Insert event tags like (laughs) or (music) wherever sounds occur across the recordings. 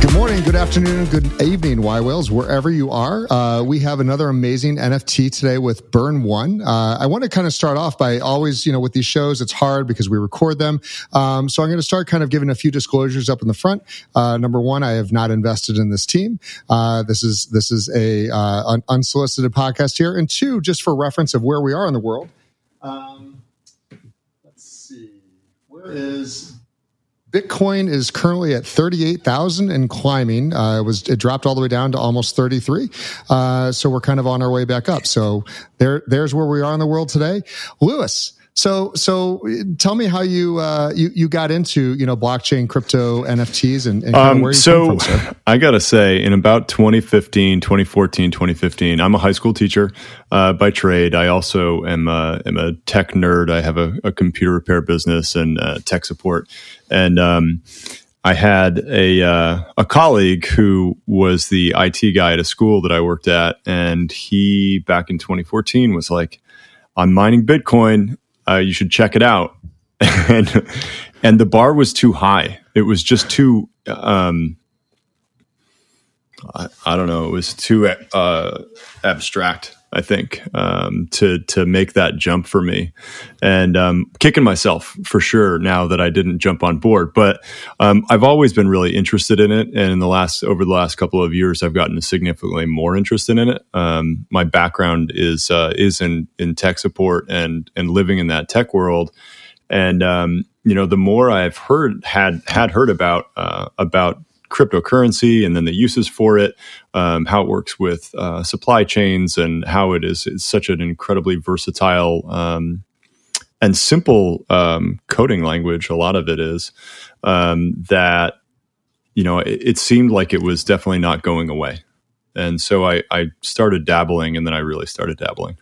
Good morning, good afternoon, good evening, Y Whales, wherever you are. Uh, we have another amazing NFT today with Burn One. Uh, I want to kind of start off by always, you know, with these shows, it's hard because we record them. Um, so I'm going to start kind of giving a few disclosures up in the front. Uh, number one, I have not invested in this team. Uh, this is this is a uh, un- unsolicited podcast here, and two, just for reference of where we are in the world. Um, let's see, where is Bitcoin is currently at 38,000 and climbing. Uh, it was, it dropped all the way down to almost 33. Uh, so we're kind of on our way back up. So there, there's where we are in the world today. Louis, so, so tell me how you uh, you you got into you know blockchain, crypto, NFTs, and, and um, where you so from, (laughs) I got to say, in about 2015, 2014, 2015, I'm a high school teacher uh, by trade. I also am a, am a tech nerd. I have a, a computer repair business and uh, tech support, and um, I had a uh, a colleague who was the IT guy at a school that I worked at, and he back in 2014 was like, "I'm mining Bitcoin." Uh, you should check it out. (laughs) and and the bar was too high. It was just too. Um, I, I don't know. It was too uh, abstract. I think, um, to to make that jump for me, and um, kicking myself for sure now that I didn't jump on board. But um, I've always been really interested in it, and in the last over the last couple of years, I've gotten significantly more interested in it. Um, my background is uh, is in in tech support and and living in that tech world, and um, you know, the more I've heard had had heard about uh, about cryptocurrency and then the uses for it, um, how it works with uh, supply chains, and how it is such an incredibly versatile um, and simple um, coding language. A lot of it is um, that you know it, it, seemed like it was definitely not going away, and so I, I started dabbling, and then I really started dabbling.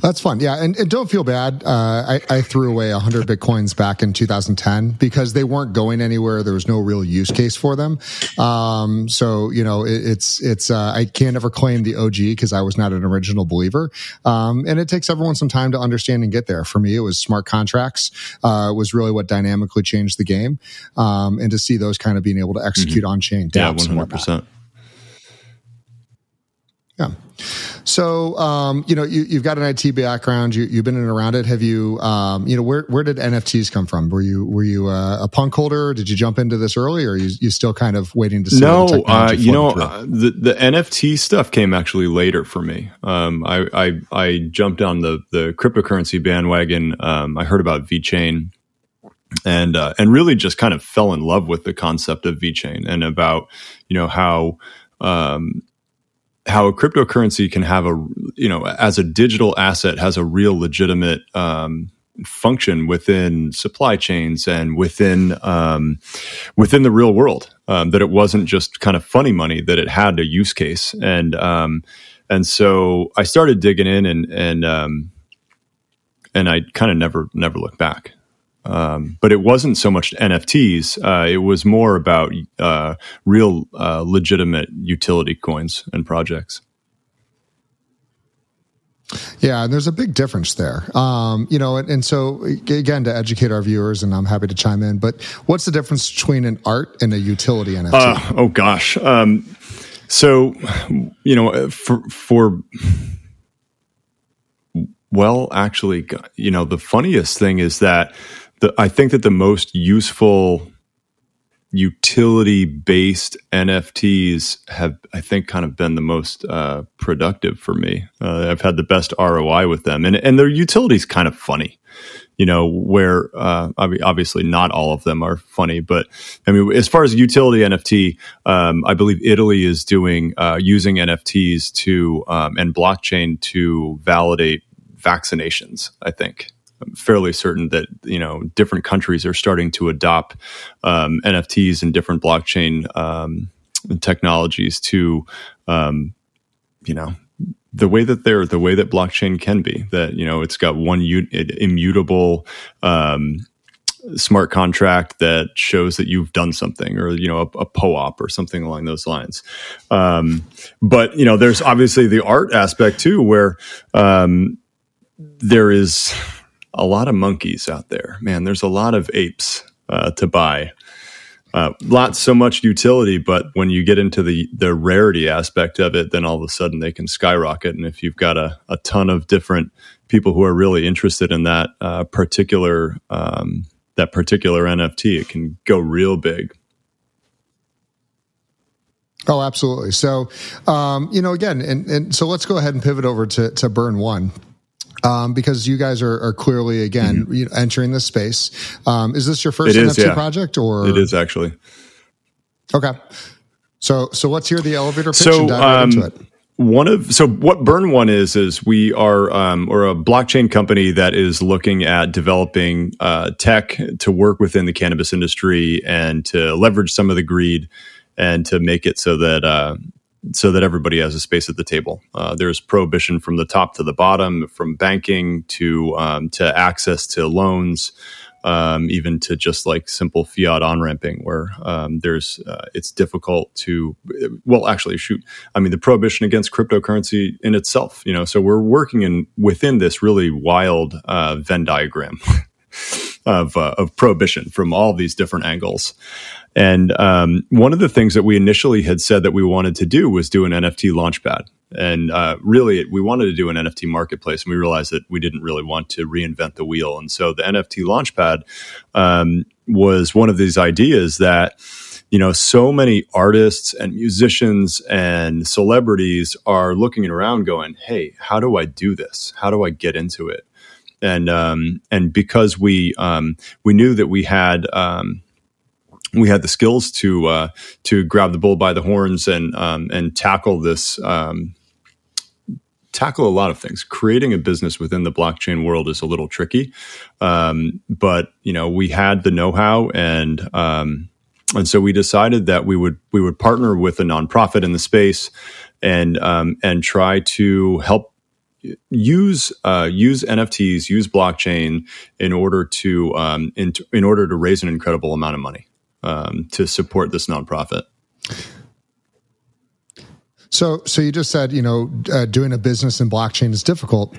That's fun. Yeah. And, and don't feel bad. Uh, I, I, threw away 100 Bitcoins back in 2010 because they weren't going anywhere. There was no real use case for them. Um, so, you know, it, it's, it's, uh, I can't ever claim the OG because I was not an original believer. Um, and it takes everyone some time to understand and get there. For me, it was smart contracts, uh, was really what dynamically changed the game. Um, and to see those kind of being able to execute mm-hmm. on chain. Yeah, 100%. Yeah. So, um, you know, you, have got an IT background. You, have been in and around it. Have you, um, you know, where where did NFTs come from? Were you were you uh, a punk holder? Did you jump into this early, or are you, you still kind of waiting to see? No, uh, you know, uh, the the NFT stuff came actually later for me. Um, I, I, I jumped on the the cryptocurrency bandwagon. Um, I heard about VeChain and uh, and really just kind of fell in love with the concept of VeChain and about you know how um, how a cryptocurrency can have a you know as a digital asset has a real legitimate um, function within supply chains and within um, within the real world. Um, that it wasn't just kind of funny money; that it had a use case, and um, and so I started digging in, and and um, and I kind of never never looked back. Um, but it wasn't so much NFTs. Uh, it was more about uh, real, uh, legitimate utility coins and projects. Yeah, and there's a big difference there. Um, you know, and, and, so again, to educate our viewers, and I'm happy to chime in, but what's the difference between an art and a utility NFT? Uh, oh gosh. Um, so, you know, for, for, well, actually, you know, the funniest thing is that the, I think that the most useful utility based NFTs have, I think, kind of been the most uh, productive for me. Uh, I've had the best ROI with them, and and their utilities kind of funny. You know, where uh, obviously not all of them are funny, but I mean, as far as utility NFT, um, I believe Italy is doing uh, using NFTs to um, and blockchain to validate vaccinations. I think Fairly certain that you know different countries are starting to adopt um, NFTs and different blockchain um, technologies to um, you know the way that they're the way that blockchain can be that you know it's got one u- immutable um, smart contract that shows that you've done something or you know a, a POAP or something along those lines. Um, but you know there's obviously the art aspect too where um, there is a lot of monkeys out there man there's a lot of apes uh, to buy uh, not so much utility, but when you get into the the rarity aspect of it, then all of a sudden they can skyrocket. And if you've got a, a ton of different people who are really interested in that uh, particular um, that particular NFT, it can go real big. Oh, absolutely. So, um, you know, again, and, and so let's go ahead and pivot over to, to Burn One. Um, because you guys are, are clearly again mm-hmm. you know, entering this space. Um, is this your first NFT yeah. project, or it is actually? Okay, so so let's hear the elevator pitch so, and dive right into um, it one of so what burn one is is we are um, or a blockchain company that is looking at developing uh, tech to work within the cannabis industry and to leverage some of the greed and to make it so that uh, so that everybody has a space at the table. Uh, there's prohibition from the top to the bottom, from banking to um, to access to loans um, even to just like simple fiat on ramping, where um, there's uh, it's difficult to well, actually, shoot. I mean, the prohibition against cryptocurrency in itself, you know. So we're working in within this really wild uh, Venn diagram. (laughs) of, uh, of prohibition from all these different angles. And um, one of the things that we initially had said that we wanted to do was do an NFT launchpad. And uh, really, we wanted to do an NFT marketplace, and we realized that we didn't really want to reinvent the wheel. And so the NFT launchpad um, was one of these ideas that you know so many artists and musicians and celebrities are looking around going hey how do i do this how do i get into it and um, and because we um, we knew that we had um, we had the skills to uh, to grab the bull by the horns and um, and tackle this um, tackle a lot of things. Creating a business within the blockchain world is a little tricky, um, but you know we had the know how and and so we decided that we would we would partner with a nonprofit in the space and and try to help use uh, use NFTs, use blockchain in order to um, in, in order to raise an incredible amount of money um, to support this nonprofit. So, so you just said, you know, uh, doing a business in blockchain is difficult.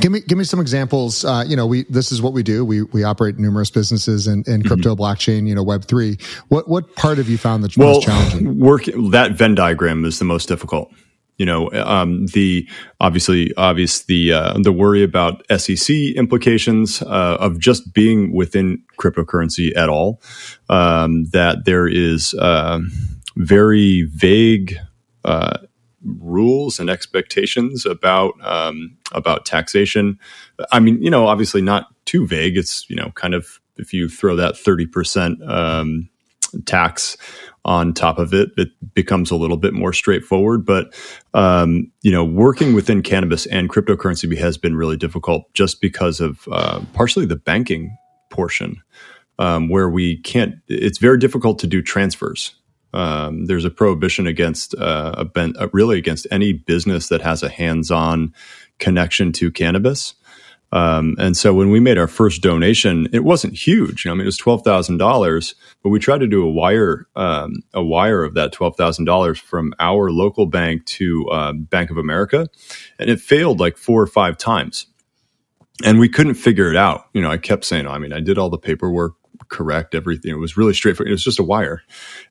Give me, give me some examples. Uh, you know, we this is what we do. We we operate numerous businesses in, in crypto, mm-hmm. blockchain, you know, Web three. What what part have you found that's well, most challenging? Work that Venn diagram is the most difficult you know um, the obviously obvious the uh, the worry about SEC implications uh, of just being within cryptocurrency at all um, that there is uh, very vague uh, rules and expectations about um, about taxation. I mean you know obviously not too vague. It's you know kind of if you throw that 30% um, tax on top of it, it becomes a little bit more straightforward. But um, you know, working within cannabis and cryptocurrency has been really difficult, just because of uh, partially the banking portion, um, where we can't. It's very difficult to do transfers. Um, there's a prohibition against uh, a ben, uh, really against any business that has a hands-on connection to cannabis. Um, and so when we made our first donation, it wasn't huge. I mean, it was twelve thousand dollars, but we tried to do a wire, um, a wire of that twelve thousand dollars from our local bank to uh, Bank of America, and it failed like four or five times, and we couldn't figure it out. You know, I kept saying, I mean, I did all the paperwork correct, everything. It was really straightforward. It was just a wire,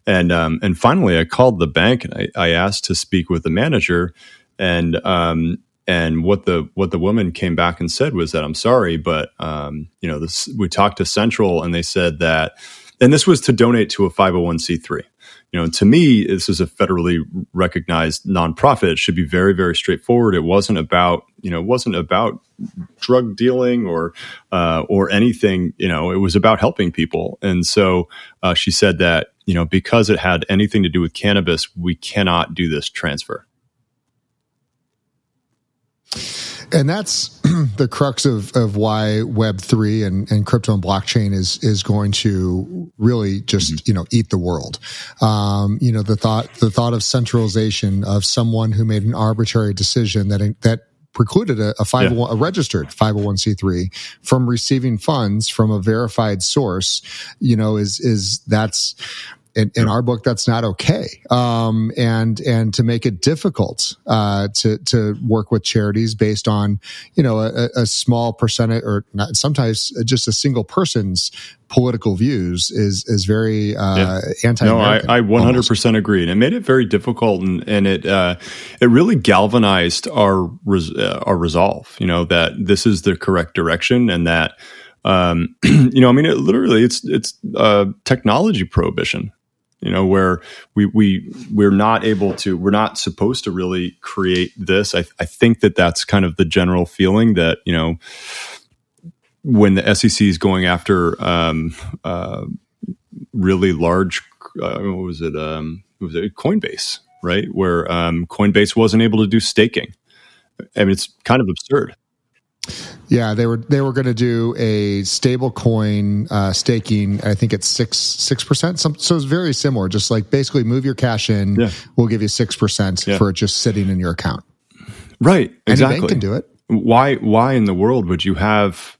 and um, and finally, I called the bank and I, I asked to speak with the manager, and um, and what the what the woman came back and said was that I'm sorry, but um, you know, this, we talked to Central and they said that, and this was to donate to a 501c3. You know, to me, this is a federally recognized nonprofit. It should be very, very straightforward. It wasn't about, you know, it wasn't about drug dealing or uh, or anything. You know, it was about helping people. And so uh, she said that, you know, because it had anything to do with cannabis, we cannot do this transfer and that's (clears throat) the crux of, of why Web three and, and crypto and blockchain is is going to really just mm-hmm. you know eat the world. Um, you know the thought the thought of centralization of someone who made an arbitrary decision that that precluded a, a 501, yeah. a registered 501c3 from receiving funds from a verified source, you know, is, is that's, in, in, our book, that's not okay. Um, and and to make it difficult uh, to to work with charities based on you know a, a small percentage or not, sometimes just a single person's political views is is very uh, yeah. anti. No, I, I 100% agree, and it made it very difficult, and and it uh, it really galvanized our res- uh, our resolve. You know that this is the correct direction, and that um, (clears throat) you know, I mean, it literally it's it's uh, technology prohibition you know where we we we're not able to we're not supposed to really create this. I, I think that that's kind of the general feeling that you know when the sec is going after um, uh, really large uh, what was it um, was it coinbase right? Where um, coinbase wasn't able to do staking. I mean it's kind of absurd yeah, they were they were going to do a stable coin uh, staking. I think it's six six percent. So it's very similar. Just like basically move your cash in, yeah. we'll give you six percent yeah. for just sitting in your account. Right. Exactly. Any bank can do it. Why? Why in the world would you have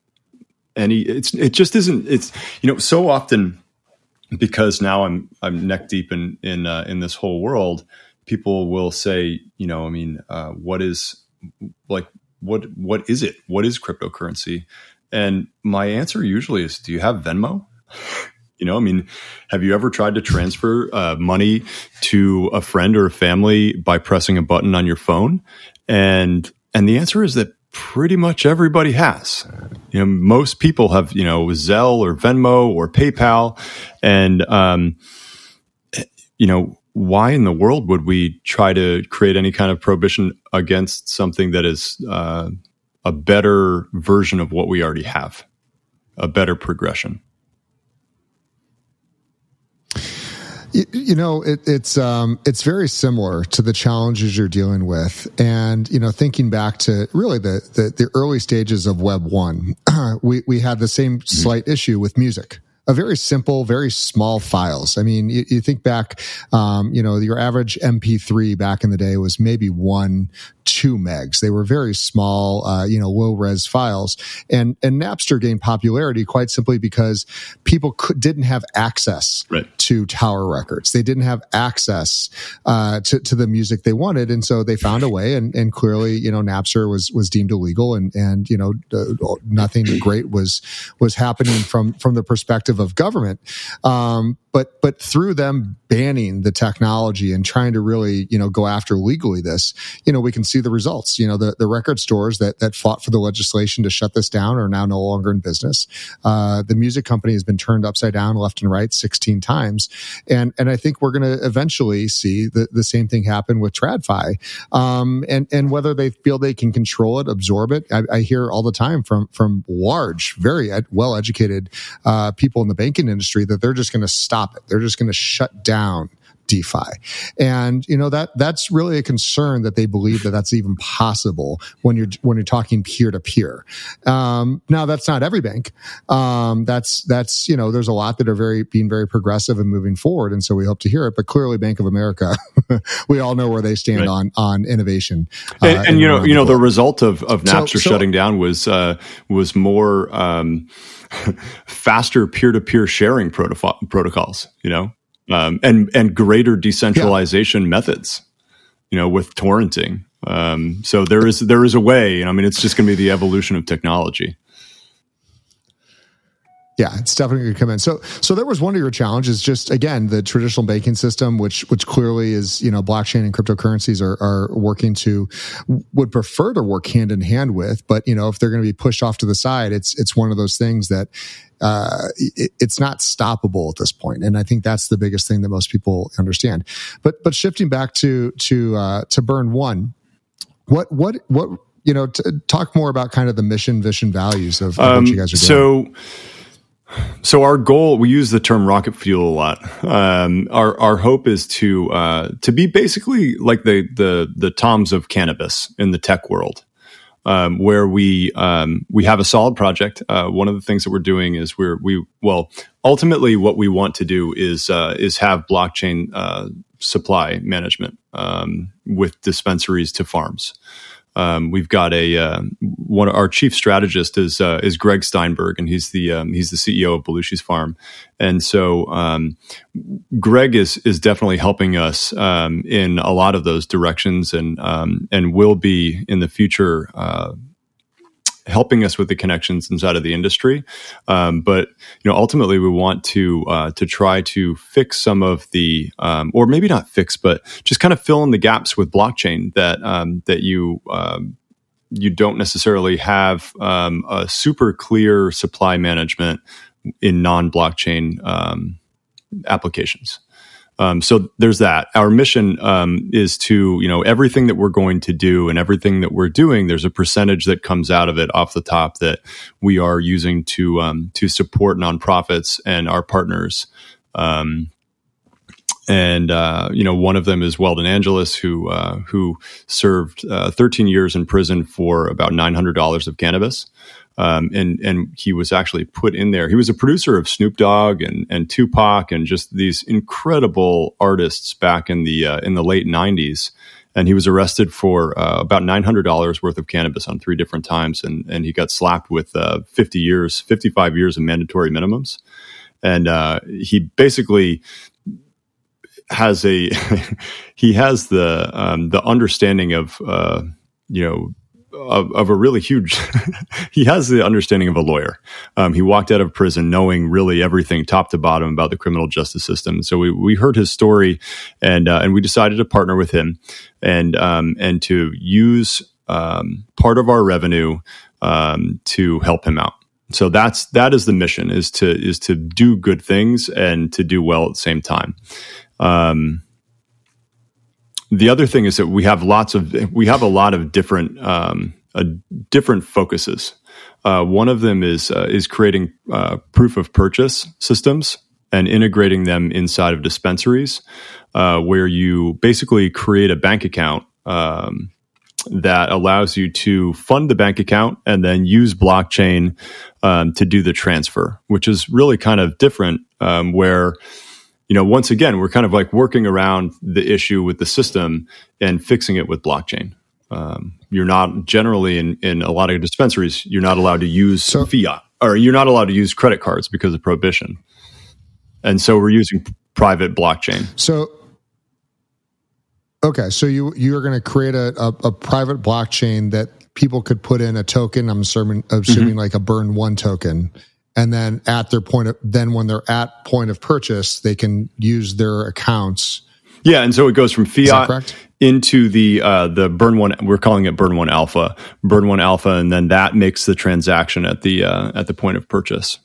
any? It's it just isn't. It's you know so often because now I'm I'm neck deep in in uh, in this whole world. People will say, you know, I mean, uh, what is like what what is it? What is cryptocurrency? And my answer usually is, do you have Venmo? (laughs) You know, I mean, have you ever tried to transfer uh, money to a friend or a family by pressing a button on your phone? And and the answer is that pretty much everybody has. You know, most people have you know Zelle or Venmo or PayPal, and um, you know why in the world would we try to create any kind of prohibition against something that is uh, a better version of what we already have, a better progression? You, you know, it, it's um, it's very similar to the challenges you're dealing with, and you know, thinking back to really the the, the early stages of Web one, (clears throat) we we had the same mm-hmm. slight issue with music a very simple, very small files. I mean, you, you think back, um, you know, your average MP3 back in the day was maybe one two megs. They were very small, uh, you know, low res files. And, and Napster gained popularity quite simply because people could, didn't have access right. to Tower Records. They didn't have access, uh, to, to the music they wanted. And so they found a way and, and clearly, you know, Napster was, was deemed illegal and, and, you know, uh, nothing great was, was happening from, from the perspective of government. Um, but but through them banning the technology and trying to really you know go after legally this you know we can see the results. You know the, the record stores that that fought for the legislation to shut this down are now no longer in business. Uh, the music company has been turned upside down left and right 16 times. And and I think we're going to eventually see the, the same thing happen with TradFi. Um, and and whether they feel they can control it absorb it I, I hear all the time from from large very ed- well educated uh, people the banking industry that they're just going to stop it. They're just going to shut down DeFi. And, you know, that, that's really a concern that they believe that that's even possible when you're, when you're talking peer to peer. Um, now that's not every bank. Um, that's, that's, you know, there's a lot that are very, being very progressive and moving forward. And so we hope to hear it, but clearly Bank of America, (laughs) we all know where they stand right. on, on innovation. Uh, and, and you know, you know, the result of, of Napster so, so, shutting down was, uh, was more, um, (laughs) faster peer-to-peer sharing protocol, protocols, you know, um, and and greater decentralization yeah. methods, you know, with torrenting. Um, so there is there is a way. and I mean, it's just going to be the evolution of technology. Yeah, it's definitely going to come in. So, so there was one of your challenges, just again, the traditional banking system, which, which clearly is, you know, blockchain and cryptocurrencies are, are working to, would prefer to work hand in hand with, but, you know, if they're going to be pushed off to the side, it's, it's one of those things that, uh, it, it's not stoppable at this point. And I think that's the biggest thing that most people understand. But, but shifting back to, to, uh, to burn one, what, what, what, you know, talk more about kind of the mission, vision, values of, of um, what you guys are doing. So, so our goal, we use the term rocket fuel a lot. Um, our our hope is to uh, to be basically like the the the toms of cannabis in the tech world. um, where we um, we have a solid project. Uh, one of the things that we're doing is we're we well ultimately what we want to do is uh, is have blockchain uh, supply management um, with dispensaries to farms. Um, we've got a uh, one. Our chief strategist is uh, is Greg Steinberg, and he's the um, he's the CEO of Belushi's Farm. And so um, Greg is is definitely helping us um, in a lot of those directions, and um, and will be in the future. Uh, helping us with the connections inside of the industry. Um, but you know, ultimately, we want to uh, to try to fix some of the, um, or maybe not fix, but just kind of fill in the gaps with blockchain that um, that you. Um, you don't necessarily have um, a super clear supply management in non-blockchain um, applications. Um, so there's that. Our mission um, is to, you know, everything that we're going to do and everything that we're doing. There's a percentage that comes out of it off the top that we are using to um, to support nonprofits and our partners. Um, and uh, you know, one of them is Weldon Angelos, who uh, who served uh, 13 years in prison for about $900 of cannabis. Um, and and he was actually put in there. He was a producer of Snoop Dogg and and Tupac and just these incredible artists back in the uh, in the late '90s. And he was arrested for uh, about nine hundred dollars worth of cannabis on three different times, and and he got slapped with uh, fifty years, fifty five years of mandatory minimums. And uh, he basically has a (laughs) he has the um, the understanding of uh, you know of, of a really huge. (laughs) he has the understanding of a lawyer. Um, he walked out of prison knowing really everything, top to bottom, about the criminal justice system. So we we heard his story, and uh, and we decided to partner with him, and um, and to use um, part of our revenue um, to help him out. So that's that is the mission is to is to do good things and to do well at the same time. Um, the other thing is that we have lots of we have a lot of different um, uh, different focuses. Uh, one of them is uh, is creating uh, proof of purchase systems and integrating them inside of dispensaries, uh, where you basically create a bank account. Um, that allows you to fund the bank account and then use blockchain um, to do the transfer, which is really kind of different. Um, where you know, once again, we're kind of like working around the issue with the system and fixing it with blockchain. Um, you're not generally in, in a lot of dispensaries, you're not allowed to use so, fiat or you're not allowed to use credit cards because of prohibition. And so we're using private blockchain. So, okay. So you, you're going to create a, a, a, private blockchain that people could put in a token. I'm assuming, assuming mm-hmm. like a burn one token and then at their point of then when they're at point of purchase they can use their accounts. Yeah and so it goes from fiat into the uh, the burn one we're calling it burn one alpha burn one alpha and then that makes the transaction at the uh, at the point of purchase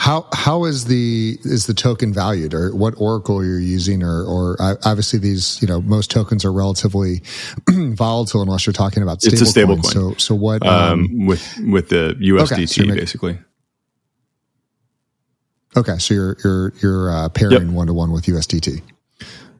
how how is the is the token valued, or what oracle you're using, or or obviously these you know most tokens are relatively (clears throat) volatile unless you're talking about stable. It's a stable coin. So so what um, um, with with the USDT okay, so basically. Okay, so you're you're you're uh, pairing one to one with USDT.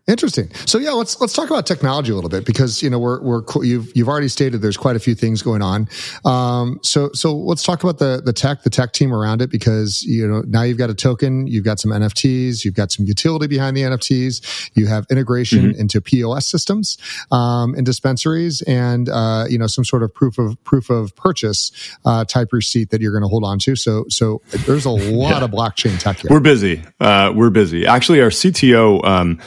Interesting. So yeah, let's let's talk about technology a little bit because you know we're we're you've you've already stated there's quite a few things going on. Um, so so let's talk about the the tech, the tech team around it because you know now you've got a token, you've got some NFTs, you've got some utility behind the NFTs, you have integration mm-hmm. into POS systems um, in dispensaries, and uh, you know some sort of proof of proof of purchase uh, type receipt that you're going to hold on to. So so there's a (laughs) lot yeah. of blockchain tech here. We're busy. Uh, we're busy. Actually, our CTO. Um,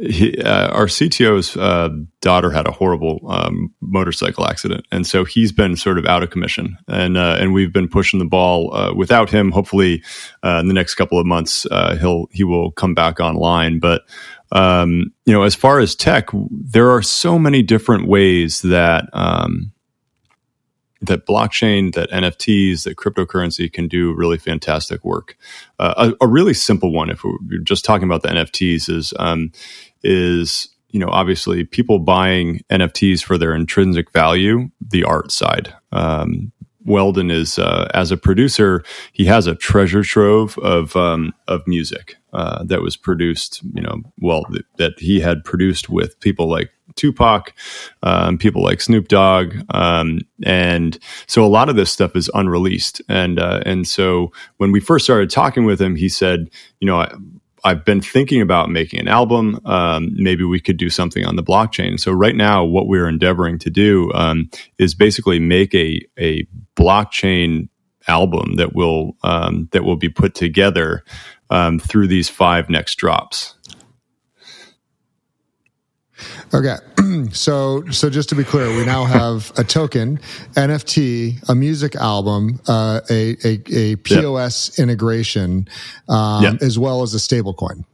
he, uh, our CTO's uh, daughter had a horrible um, motorcycle accident, and so he's been sort of out of commission, and uh, and we've been pushing the ball uh, without him. Hopefully, uh, in the next couple of months, uh, he'll he will come back online. But um, you know, as far as tech, there are so many different ways that. Um, that blockchain, that NFTs, that cryptocurrency can do really fantastic work. Uh, a, a, really simple one, if we're just talking about the NFTs, is um, is you know obviously people buying NFTs for their intrinsic value, the art side. Um, Weldon is uh, as a producer, he has a treasure trove of um, of music uh, that was produced. You know, well th- that he had produced with people like Tupac, um, people like Snoop Dogg, um, and so a lot of this stuff is unreleased. And uh, and so when we first started talking with him, he said, you know. I, I've been thinking about making an album. Um, maybe we could do something on the blockchain. So right now, what we're endeavoring to do um, is basically make a a blockchain album that will um, that will be put together um, through these five next drops. Okay. (clears throat) so so just to be clear, we now have a token, NFT, a music album, uh, a, a, a POS yep. integration, um, yep. as well as a stablecoin.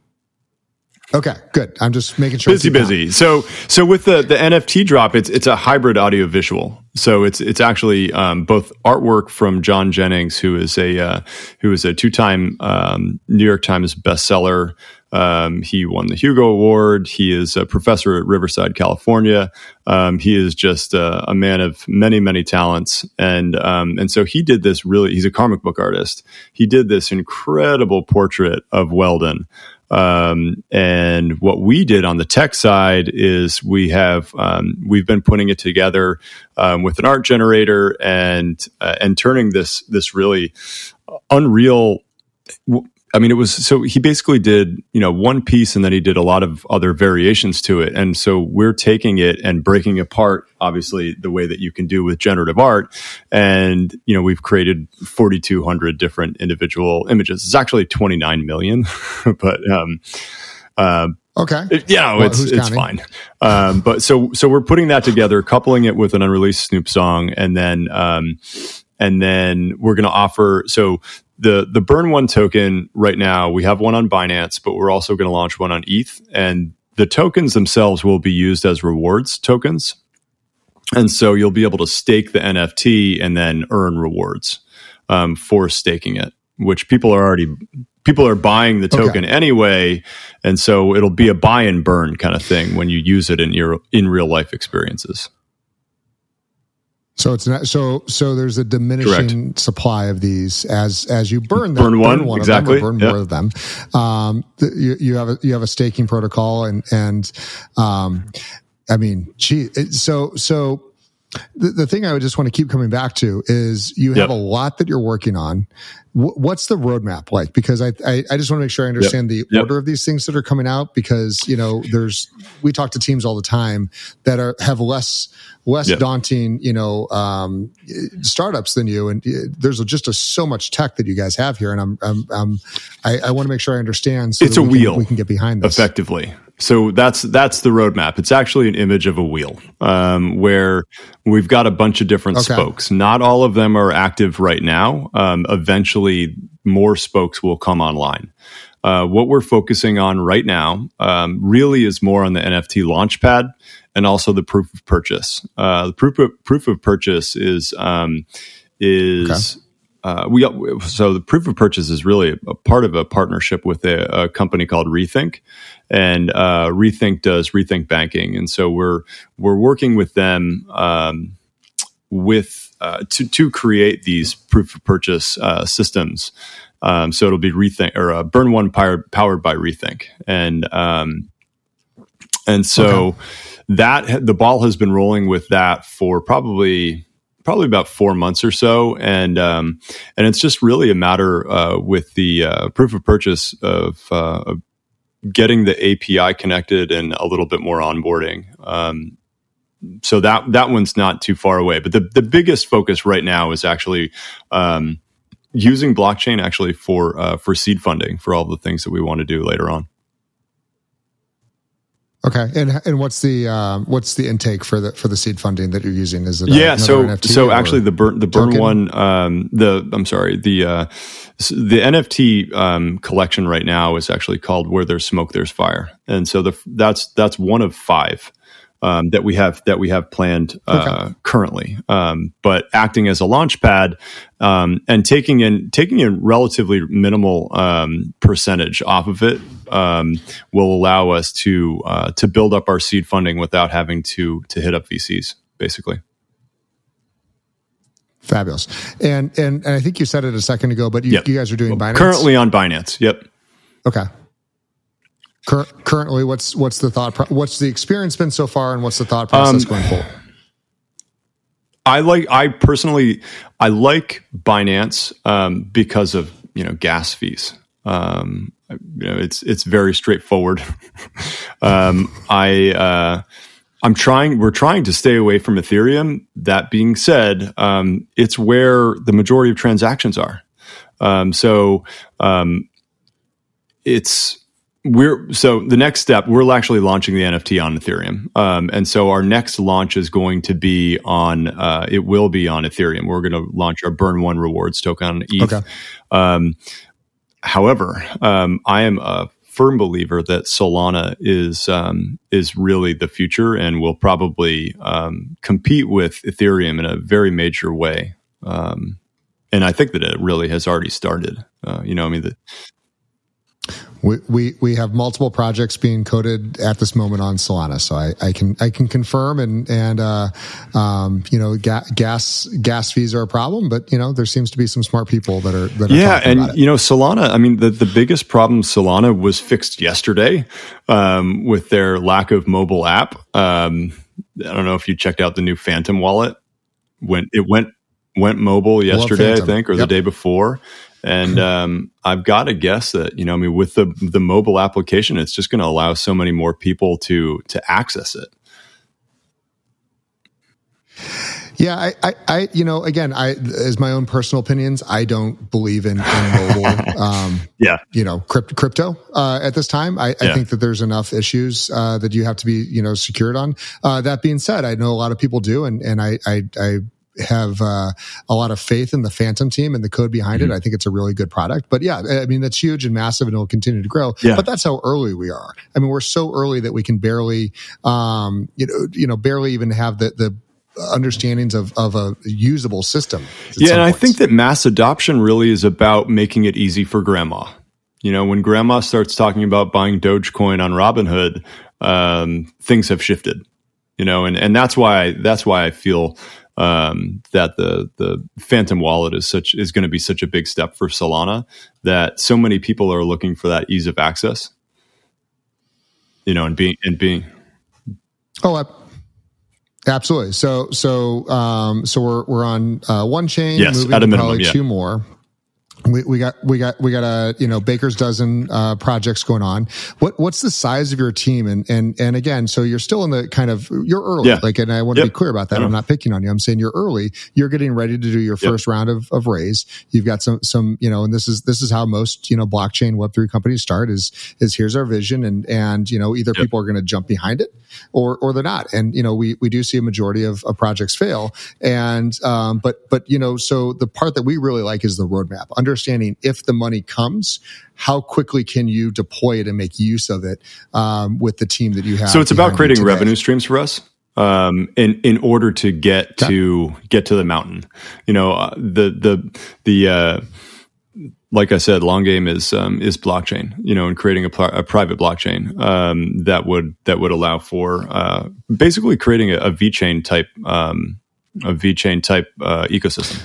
Okay, good. I'm just making sure. Busy, busy. So, so with the the NFT drop, it's it's a hybrid audio visual. So it's it's actually um, both artwork from John Jennings, who is a uh, who is a two time um, New York Times bestseller. Um, he won the Hugo Award. He is a professor at Riverside, California. Um, he is just uh, a man of many, many talents, and um, and so he did this really. He's a comic book artist. He did this incredible portrait of Weldon. Um, and what we did on the tech side is we have um, we've been putting it together um, with an art generator and uh, and turning this this really unreal I mean, it was so he basically did, you know, one piece and then he did a lot of other variations to it. And so we're taking it and breaking apart, obviously, the way that you can do with generative art. And, you know, we've created 4,200 different individual images. It's actually 29 million, (laughs) but, um, uh, Okay. It, know, well, it's it's fine. Um, but so so we're putting that together, coupling it with an unreleased Snoop song, and then um, and then we're going to offer. So the the burn one token right now we have one on binance but we're also going to launch one on eth and the tokens themselves will be used as rewards tokens. And so you'll be able to stake the nft and then earn rewards um, for staking it which people are already people are buying the token okay. anyway. And so it'll be a buy and burn kind of thing when you use it in your in real life experiences so it's not so so. There's a diminishing Correct. supply of these as as you burn them. Burn one, burn one exactly. Of them burn yep. more of them. Um, you, you have a you have a staking protocol and and um, I mean, gee, so so the, the thing I would just want to keep coming back to is you have yep. a lot that you're working on what's the roadmap like? Because I, I, I just want to make sure I understand yep. the yep. order of these things that are coming out. Because you know, there's we talk to teams all the time that are have less less daunting, you know, um, startups than you, and uh, there's just a, so much tech that you guys have here, and I'm, I'm, I'm I, I want to make sure I understand. So it's a we wheel. Can, we can get behind this effectively so that's that's the roadmap. It's actually an image of a wheel um, where we've got a bunch of different okay. spokes. Not all of them are active right now. Um, eventually, more spokes will come online. Uh, what we're focusing on right now um, really is more on the NFT launchpad and also the proof of purchase. Uh, the proof of, proof of purchase is um, is okay. Uh, we so the proof of purchase is really a, a part of a partnership with a, a company called Rethink, and uh, Rethink does Rethink banking, and so we're we're working with them um, with uh, to to create these proof of purchase uh, systems. Um, so it'll be Rethink or uh, Burn One powered powered by Rethink, and um, and so okay. that the ball has been rolling with that for probably probably about four months or so, and um, and it's just really a matter uh, with the uh, proof of purchase of, uh, of, getting the API connected and a little bit more onboarding. Um, so that that one's not too far away, but the the biggest focus right now is actually. Um, using blockchain actually for uh, for seed funding for all the things that we want to do later on. Okay, and and what's the um, what's the intake for the for the seed funding that you're using? Is it yeah? So NFT so actually the burn the burn token? one um, the I'm sorry the uh, the NFT um, collection right now is actually called Where There's Smoke There's Fire, and so the that's that's one of five um, that we have that we have planned uh, okay. currently. Um, but acting as a launch pad um, and taking in taking in relatively minimal um, percentage off of it um, will allow us to uh, to build up our seed funding without having to to hit up VCs, basically. Fabulous. And, and and I think you said it a second ago, but you, Yep. you guys are doing Binance Currently on Binance. Yep. Okay. Cur- currently, what's what's the thought? Pro- what's the experience been so far, and what's the thought process Um, going forward? (sighs) I like I personally I like Binance um, because of you know gas fees. Um, you know, it's it's very straightforward. (laughs) um, I uh, I'm trying we're trying to stay away from Ethereum. That being said, um, it's where the majority of transactions are. Um, so um, it's we're so the next step we're actually launching the nft on ethereum um, and so our next launch is going to be on uh, it will be on ethereum we're going to launch our burn one rewards token on eth Okay. However um, i am a firm believer that solana is um, is really the future and will probably um, compete with ethereum in a very major way. Um, and i think that it really has already started. Uh, you know i mean the, We, we we have multiple projects being coded at this moment on Solana, so I, I can I can confirm and and uh, um, you know ga- gas gas fees are a problem, but you know there seems to be some smart people that are that are yeah and you know solana i mean the, the biggest problem solana was fixed yesterday um, with their lack of mobile app um, i don't know if you checked out the new phantom wallet. When it went went mobile yesterday i think or the day before and (laughs) um, i've got to guess that you know i mean with the the mobile application it's just going to allow so many more people to to access it Yeah, I, I, I, you know, again, I, as my own personal opinions, I don't believe in, in mobile, (laughs) um, yeah you know, crypt, crypto, uh, at this time. I, I think that there's enough issues, uh, that you have to be, you know, secured on. Uh, that being said, I know a lot of people do, and, and I, I, I, have uh, a lot of faith in the Phantom team and the code behind Mm-hmm. it. I think it's a really good product. But yeah, I mean that's huge and massive, and it'll continue to grow. Yeah. But that's how early we are. I mean, we're so early that we can barely, um, you know, you know, barely even have the the understandings of of a usable system. Yeah, and I think that mass adoption really is about making it easy for grandma. You know, when grandma starts talking about buying Dogecoin on Robinhood, um, things have shifted. You know, and and that's why that's why I feel um, that the the Phantom wallet is such is going to be such a big step for Solana that so many people are looking for that ease of access. You know, and being and being Oh, I, absolutely. So, so, um, so we're we're on uh, one chain. Yes, moving at a minimum, probably yeah. two more. We, we got we got we got a you know baker's dozen uh, projects going on. What what's the size of your team? And and and again, so you're still in the kind of you're early. Yeah. Like, and I want to Yep. be clear about that. Know. I'm not picking on you. I'm saying you're early. You're getting ready to do your Yep. first round of of raise. You've got some some you know, and this is this is how most you know blockchain Web three companies start. Is is here's our vision, and and you know either Yep. people are going to jump behind it or or they're not. And you know, we we do see a majority of, of projects fail. And um, but but you know, so the part that we really like is the roadmap, understanding if the money comes, how quickly can you deploy it and make use of it um, with the team that you have. So it's about creating revenue streams for us. Um, in in order to get Okay. to get to the mountain, you know, uh, the the the uh, like I said, long game is um, is blockchain. You know, and creating a, pl- a private blockchain um, that would that would allow for uh, basically creating a, a VeChain type um, a VeChain type uh, ecosystem.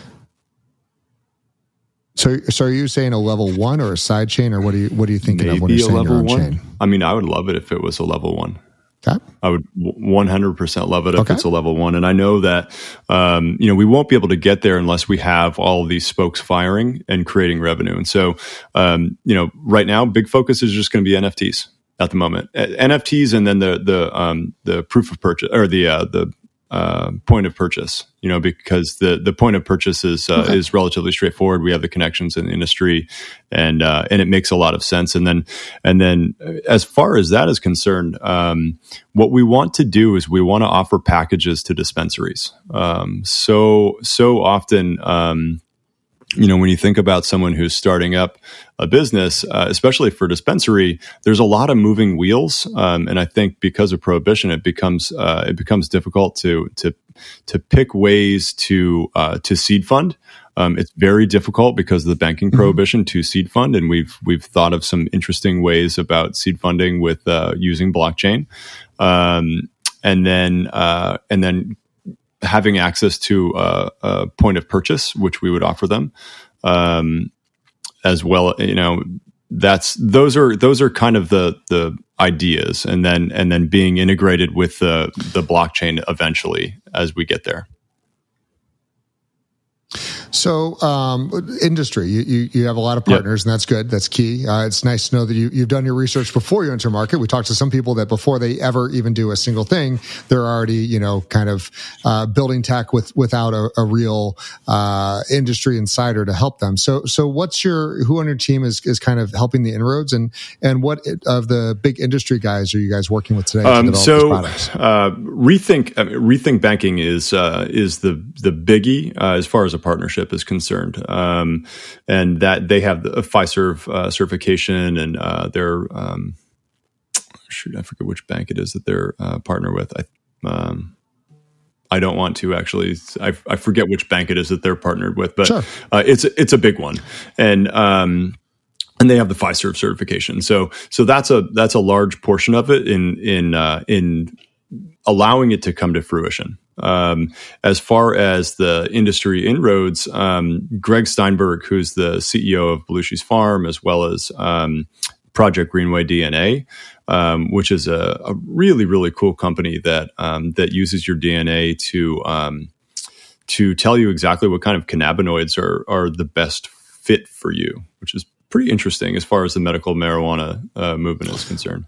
So so are you saying a level one or a side chain, or what do you what are you thinking of when Maybe you're a saying your own one. chain? I mean, I would love it if it was a level one. Okay. I would 100% love it if Okay. it's a level one. And I know that, um, you know, we won't be able to get there unless we have all of these spokes firing and creating revenue. And so, um, you know, right now, big focus is just going to be NFTs at the moment. Uh, NFTs and then the, the, um, the proof of purchase or the, uh, the, uh, point of purchase, you know, because the the point of purchase is uh, Okay. is relatively straightforward. We have the connections in the industry, and uh, and it makes a lot of sense. And then and then uh, as far as that is concerned, um, what we want to do is we want to offer packages to dispensaries. Um, so so often. Um, you know, when you think about someone who's starting up a business, uh, especially for dispensary, there's a lot of moving wheels, um, and I think because of prohibition, it becomes uh, it becomes difficult to to to pick ways to uh, to seed fund. Um, it's very difficult because of the banking prohibition to seed fund, and we've we've thought of some interesting ways about seed funding with uh, using blockchain, um, and then uh, and then having access to a, a, point of purchase, which we would offer them, um, as well. You know, that's those are those are kind of the the ideas, and then and then being integrated with the the blockchain eventually as we get there. So, um, industry, you, you, you, have a lot of partners, yep. and that's good. That's key. Uh, it's nice to know that you, you've done your research before you enter market. We talked to some people that before they ever even do a single thing, they're already, you know, kind of uh, building tech with without a, a real uh, industry insider to help them. So, so what's your who on your team is is kind of helping the inroads, and and what of the big industry guys are you guys working with today? Um, to so, uh, rethink I mean, rethink banking is uh, is the the biggie uh, as far as a partnership partnership is concerned, um, and that they have the Fiserv uh, certification and uh, their um, shoot, I forget which bank it is that they're uh, partner with. I, um, I don't want to actually. I, I, forget which bank it is that they're partnered with, but sure. uh, it's it's a big one, and um, and they have the Fiserv certification. So so that's a that's a large portion of it in in uh, in allowing it to come to fruition. Um, as far as the industry inroads, um, Greg Steinberg, who's the CEO of Belushi's Farm, as well as um, Project Greenway DNA, um, which is a, a, really really cool company that um, that uses your DNA to um, to tell you exactly what kind of cannabinoids are are the best fit for you, which is pretty interesting as far as the medical marijuana uh, movement is concerned.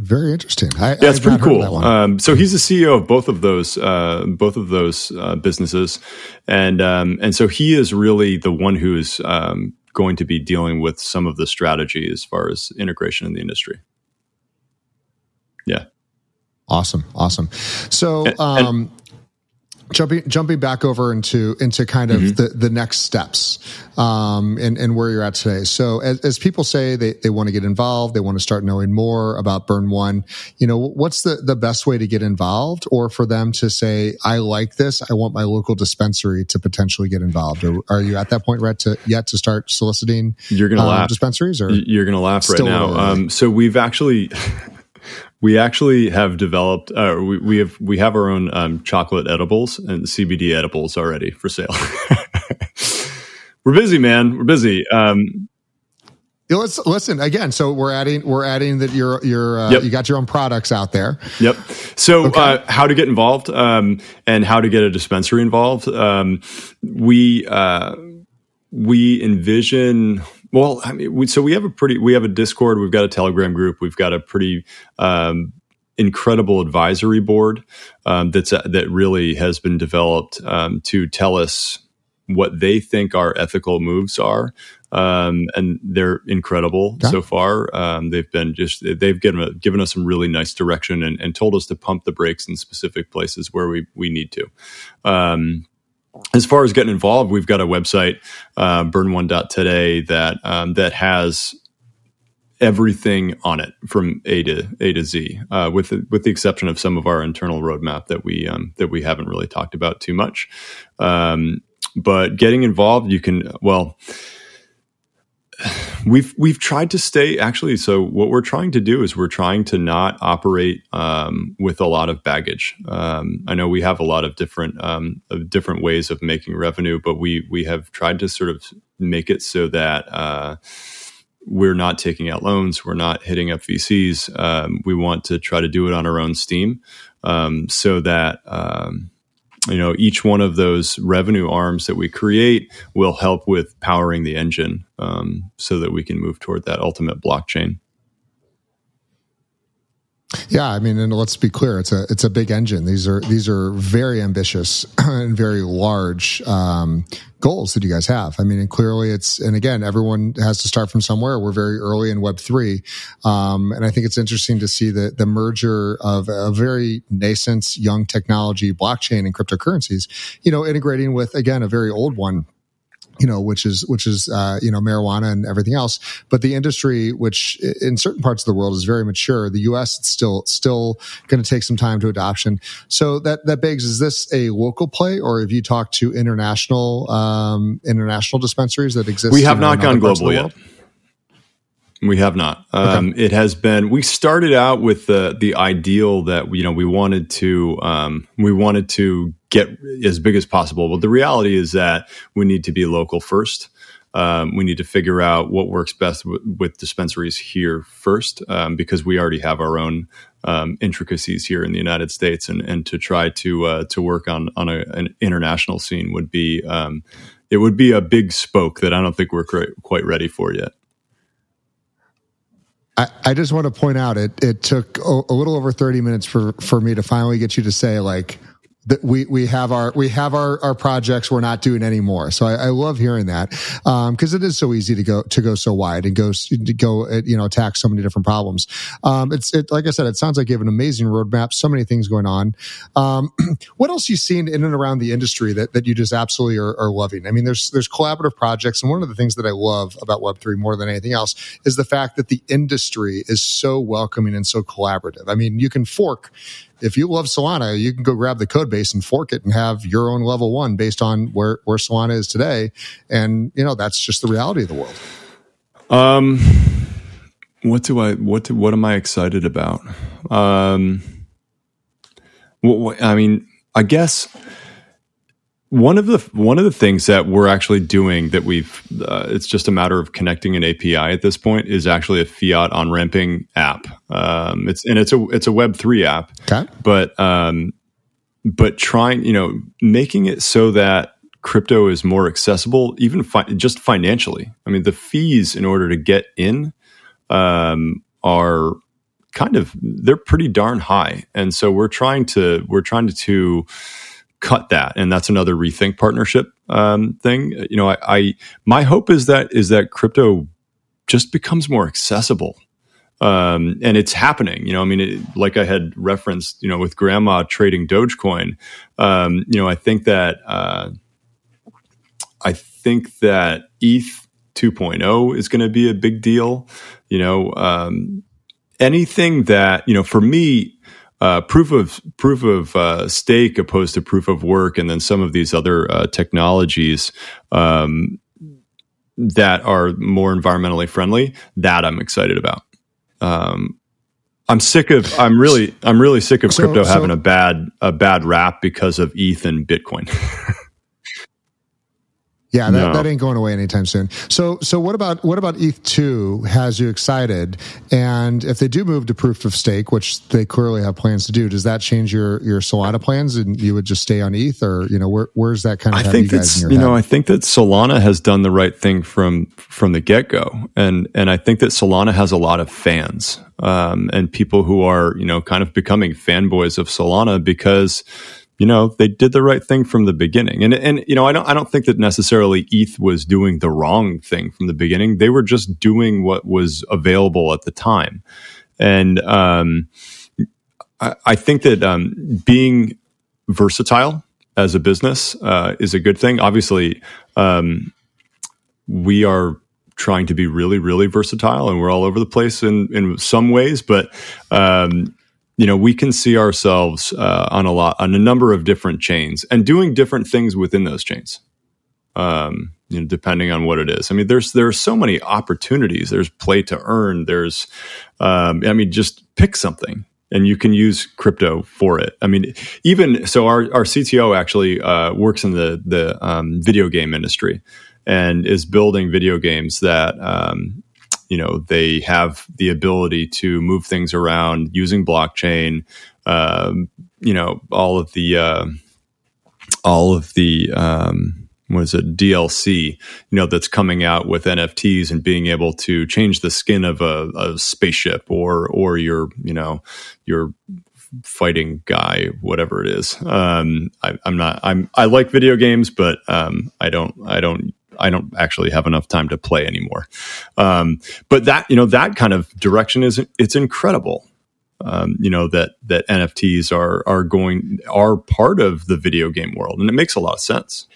Very interesting. I, yeah, it's pretty cool. Um, so he's the CEO of both of those, uh, both of those uh, businesses, and um, and so he is really the one who's um, going to be dealing with some of the strategy as far as integration in the industry. Yeah. Awesome. Awesome. So, and, and, um, jumping jumping back over into into kind of mm-hmm. the the next steps um, and and where you're at today. So as, as people say they they want to get involved, they want to start knowing more about Burn One. You know, what's the the best way to get involved, or for them to say, I like this, I want my local dispensary to potentially get involved. Or are you at that point, Rhett, to yet to start soliciting? You're gonna um, laugh dispensaries, or you're gonna laugh right now. Um, so we've actually. (laughs) We actually have developed. Uh, we, we have we have our own um, chocolate edibles and CBD edibles already for sale. (laughs) we're busy, man. We're busy. Um, let's listen again. So we're adding we're adding that you're you're uh, yep. you got your own products out there. Yep. So okay. uh, how to get involved um, and how to get a dispensary involved. Um, we uh, we envision well, I mean, we, so we have a pretty, we have a Discord, we've got a Telegram group, we've got a pretty um, incredible advisory board um, that's uh, that really has been developed um, to tell us what they think our ethical moves are. Um, and they're incredible yeah. so far. Um, they've been just they've given given us some really nice direction and, and, told us to pump the brakes in specific places where we we need to. Um, as far as getting involved, we've got a website, uh, burn1.today, that um, that has everything on it from A to A to Z, uh, with the, with the exception of some of our internal roadmap that we um, that we haven't really talked about too much. Um, but getting involved, you can well we've we've tried to stay actually so what we're trying to do is we're trying to not operate um, with a lot of baggage. Um, i know we have a lot of different um, of different ways of making revenue but we we have tried to sort of make it so that uh, we're not taking out loans we're not hitting up vcs um, we want to try to do it on our own steam um, so that um, you know each one of those revenue arms that we create will help with powering the engine um, so that we can move toward that ultimate blockchain yeah, I mean, and let's be clear, it's a it's a big engine. These are these are very ambitious (clears throat) and very large um, goals that you guys have. I mean, and clearly it's and again, everyone has to start from somewhere. We're very early in Web three, um, and I think it's interesting to see the the merger of a very nascent young technology, blockchain and cryptocurrencies. You know, integrating with again a very old one you know, which is which is uh, you know marijuana and everything else. But the industry, which in certain parts of the world is very mature, the U.S. it's still still going to take some time to adoption. So that that begs: is this a local play, or have you talked to international um, international dispensaries that exist? We have not gone global yet. We have not. Um, okay. It has been. We started out with the the ideal that you know we wanted to um, we wanted to get as big as possible. But the reality is that we need to be local first. Um, we need to figure out what works best w- with dispensaries here first, um, because we already have our own um, intricacies here in the United States, and, and to try to uh, to work on on a, an international scene would be um, it would be a big spoke that I don't think we're quite ready for yet. I, I just want to point out it it took a, a little over 30 minutes for for me to finally get you to say like that we we have our we have our our projects we're not doing anymore. So i, I love hearing that because um, it is so easy to go to go so wide and go to go uh, you know attack so many different problems. Um, it's it like i said it sounds like you have an amazing roadmap so many things going on. Um, (clears throat) what else you seen in and around the industry that, that you just absolutely are, are loving? I mean there's there's collaborative projects and one of the things that i love about web3 more than anything else is the fact that the industry is so welcoming and so collaborative. I mean you can fork if you love Solana, you can go grab the code base and fork it and have your own level one based on where, where Solana is today. And, you know, that's just the reality of the world. Um, what do I, what, do, what am I excited about? Um, what, what, I mean, I guess one of the one of the things that we're actually doing that we've uh, it's just a matter of connecting an API at this point is actually a fiat on ramping app. Um, it's and it's a it's a Web three app, okay. but um, but trying you know making it so that crypto is more accessible, even fi- just financially. I mean, the fees in order to get in um, are kind of they're pretty darn high, and so we're trying to we're trying to, to cut that. And that's another rethink partnership um, thing. You know I, I, my hope is that is that crypto just becomes more accessible. Um, and it's happening. You know i mean it, like i had referenced you know with grandma trading dogecoin um, you know i think that uh, i think that eth 2.0 is going to be a big deal. You know um, anything that you know for me uh, proof of proof of uh, stake opposed to proof of work, and then some of these other uh, technologies um, that are more environmentally friendly. That I'm excited about. Um, I'm sick of. I'm really. I'm really sick of so, crypto so, having a bad a bad rap because of ETH and Bitcoin. (laughs) Yeah, that, no. that ain't going away anytime soon. So, so what about what about ETH two has you excited? And if they do move to proof of stake, which they clearly have plans to do, does that change your your Solana plans, and you would just stay on ETH, or you know, where, where's that kind of? I think that's you, you know, I think that Solana has done the right thing from from the get go, and and I think that Solana has a lot of fans um, and people who are you know kind of becoming fanboys of Solana because you know they did the right thing from the beginning. And and you know i don't i don't think that necessarily eth was doing the wrong thing from the beginning. They were just doing what was available at the time. And um, I, I, think that um, being versatile as a business uh, is a good thing. Obviously um, we are trying to be really really versatile and we're all over the place in in some ways but um, you know we can see ourselves uh, on a lot on a number of different chains and doing different things within those chains um, you know depending on what it is. I mean there's there's so many opportunities. There's play to earn. There's um, i mean just pick something and you can use crypto for it. I mean even so our, our cto actually uh, works in the the um, video game industry and is building video games that um, you know they have the ability to move things around using blockchain um, you know all of the uh, all of the um, what is it DLC you know that's coming out with NFTs and being able to change the skin of a, a spaceship or or your you know your fighting guy whatever it is. Um, I, am not I'm I like video games but um, I don't I don't I don't actually have enough time to play anymore. Um, but that you know that kind of direction is it's incredible. Um, you know that that NFTs are are going are part of the video game world, and it makes a lot of sense.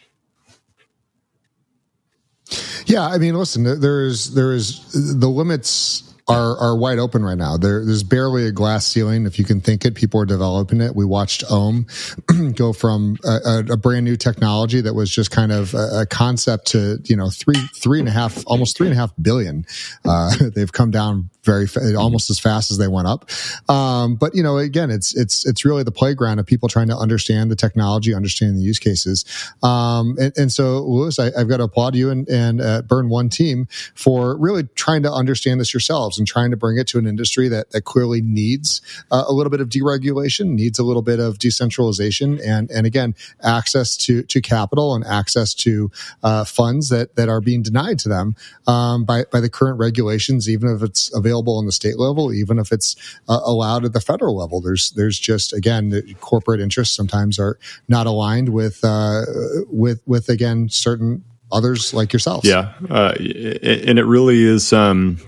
Yeah, I mean, listen, there is there is the limits are are wide open right now. There, there's barely a glass ceiling if you can think it. People are developing it. We watched Ohm (clears throat) go from a, a, brand new technology that was just kind of a, a, concept to you know three three and a half almost three and a half billion. Uh, (laughs) they've come down very almost as fast as they went up. Um, but you know, again, it's it's it's really the playground of people trying to understand the technology, understand the use cases. Um, and, and, so, Louis, I, have got to applaud you and and uh, Burn One team for really trying to understand this yourselves and trying to bring it to an industry that that clearly needs uh, a little bit of deregulation, needs a little bit of decentralization, and and again, access to to capital and access to uh, funds that that are being denied to them um, by by the current regulations, even if it's available on the state level, even if it's uh, allowed at the federal level. There's there's just again the corporate interests sometimes are not aligned with uh, with with again certain others like yourself. Yeah, uh, and it really is. Um,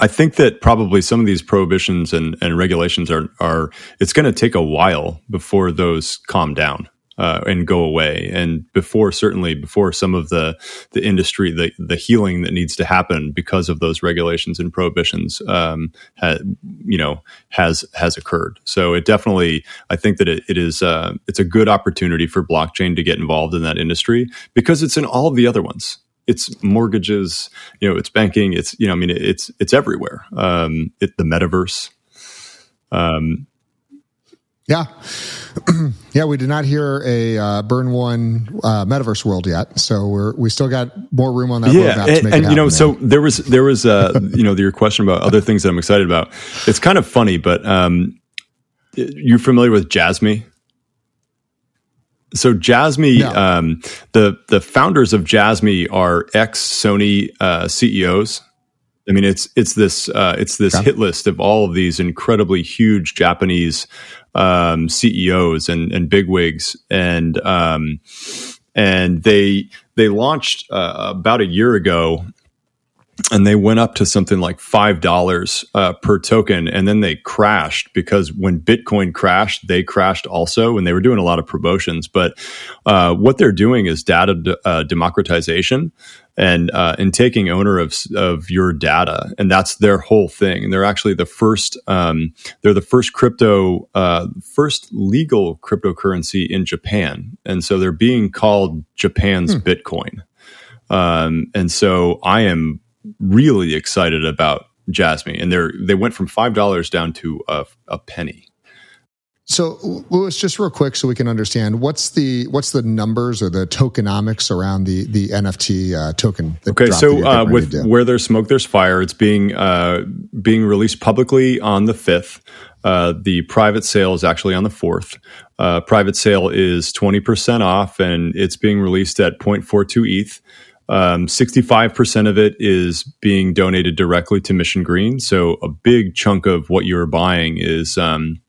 I think that probably some of these prohibitions and, and regulations are are it's going to take a while before those calm down uh, and go away. And before, certainly before some of the the industry, the the healing that needs to happen because of those regulations and prohibitions, um, ha, you know, has has occurred. So it definitely, I think that it, it is uh, it's a good opportunity for blockchain to get involved in that industry because it's in all of the other ones it's mortgages, you know, it's banking, it's you know, I mean, it's it's everywhere. Um, it, the metaverse. Um, yeah. (clears throat) yeah, we did not hear a uh, Burn One uh, Metaverse World yet, so we're we still got more room on that yeah, and, and you know, so there was there was uh, (laughs) you know your question about other things that I'm excited about. It's kind of funny, but um, you're familiar with Jasmy? So Jasmy, no. um, the the founders of Jasmy are ex Sony uh, CEOs. I mean, it's it's this uh, it's this hit list of all of these incredibly huge Japanese um, CEOs and, and bigwigs, and um, and they they launched uh, about a year ago, and they went up to something like five dollars uh, per token, and then they crashed because when Bitcoin crashed, they crashed also, and they were doing a lot of promotions. But uh, what they're doing is data de- uh, democratization and uh, and taking owner of of your data, and that's their whole thing. And they're actually the first. Um, they're the first crypto, uh, first legal cryptocurrency in Japan, and so they're being called Japan's hmm. Bitcoin. Um, and so I am really excited about Jasmy, and they're they went from five dollars down to a, a penny. So, Louis, just real quick, so we can understand what's the what's the numbers or the tokenomics around the the NFT uh, token. Okay, so uh, with where there's smoke, there's fire. It's being uh, being released publicly on the fifth. Uh, the private sale is actually on the fourth. Uh, private sale is twenty percent off, and it's being released at 0.42 ETH. Um, 65% of it is being donated directly to Mission Green. So a big chunk of what you're buying is um,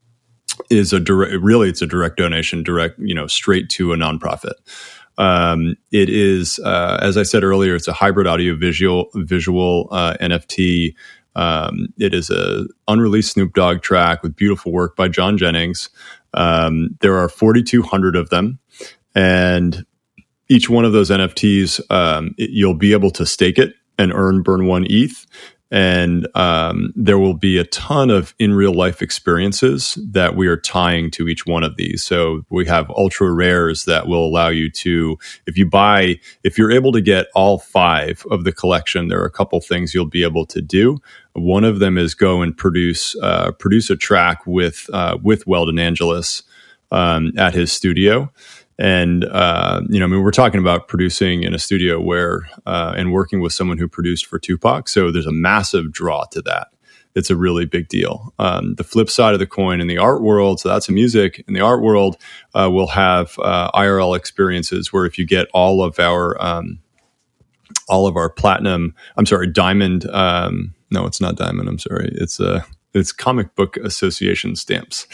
is a direct really it's a direct donation direct you know straight to a nonprofit. Um, it is uh, as i said earlier it's a hybrid audio visual visual uh, nft um, it is a unreleased snoop dogg track with beautiful work by john jennings. Um, there are 4200 of them. And each one of those nfts um, it, you'll be able to stake it and earn burn one eth and um, there will be a ton of in real life experiences that we are tying to each one of these. So we have ultra rares that will allow you to, if you buy, if you're able to get all five of the collection, there are a couple things you'll be able to do. One of them is go and produce uh, produce a track with uh, with Weldon Angelos um, at his studio and uh, you know, I mean, we're talking about producing in a studio where uh, and working with someone who produced for Tupac. So there's a massive draw to that. It's a really big deal. Um, the flip side of the coin in the art world, so that's music. In the art world, uh, we'll have uh, IRL experiences where if you get all of our um, all of our platinum, I'm sorry, diamond. Um, no, it's not diamond. I'm sorry. It's a uh, it's comic book association stamps.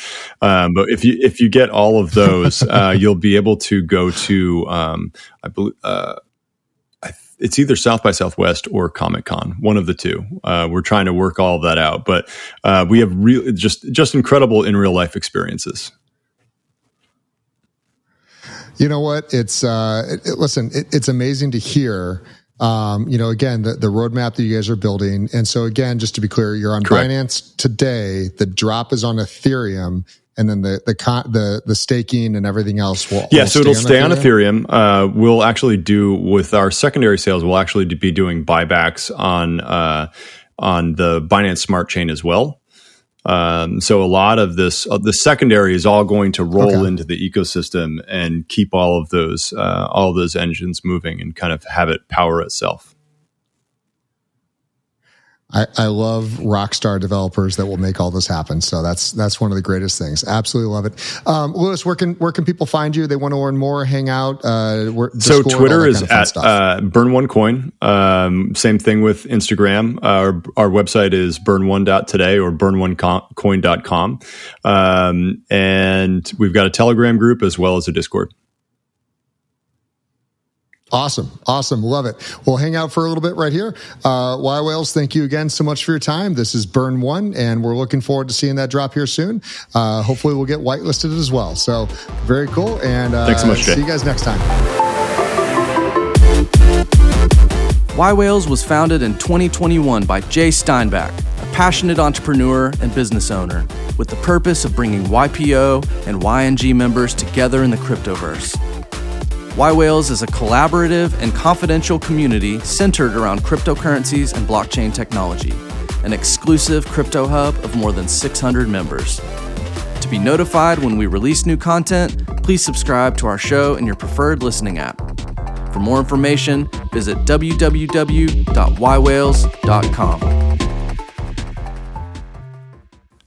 Um, but if you if you get all of those, (laughs) uh, you'll be able to go to um, I believe. Uh, it's either South by Southwest or Comic Con, one of the two. Uh, we're trying to work all that out, but uh, we have real, just just incredible in real life experiences. You know what? It's uh, it, listen. It, it's amazing to hear um, you know, again, the, the roadmap that you guys are building. And so again, just to be clear, you're on Correct. Binance today. The drop is on Ethereum and then the the the the staking and everything else will yeah so it'll stay on ethereum, uh, we'll actually do with our secondary sales we'll actually be doing buybacks on uh, on the binance smart chain as well um, so a lot of this uh, the secondary is all going to roll okay. into the ecosystem and keep all of those uh, all of those engines moving and kind of have it power itself I, I love rockstar developers that will make all this happen. So that's that's one of the greatest things. Absolutely love it. Um, Louis, where can where can people find you? They want to learn more, hang out. Uh, so Twitter is at uh, Burn One Coin. Um, same thing with Instagram. Our our website is burn one today or burn1coin.com, um, and we've got a Telegram group as well as a Discord. Awesome. Awesome. Love it. We'll hang out for a little bit right here. Uh, Y Whales, thank you again so much for your time. This is Burn One, and we're looking forward to seeing that drop here soon. Uh, hopefully, we'll get whitelisted as well. So, very cool. And uh, thanks so much, Jay. See you guys next time. Y Whales was founded in 2021 by Jay Steinbach, a passionate entrepreneur and business owner, with the purpose of bringing YPO and YNG members together in the cryptoverse. Y Whales is a collaborative and confidential community centered around cryptocurrencies and blockchain technology, an exclusive crypto hub of more than 600 members. To be notified when we release new content, please subscribe to our show in your preferred listening app. For more information, visit www.ywhales.com.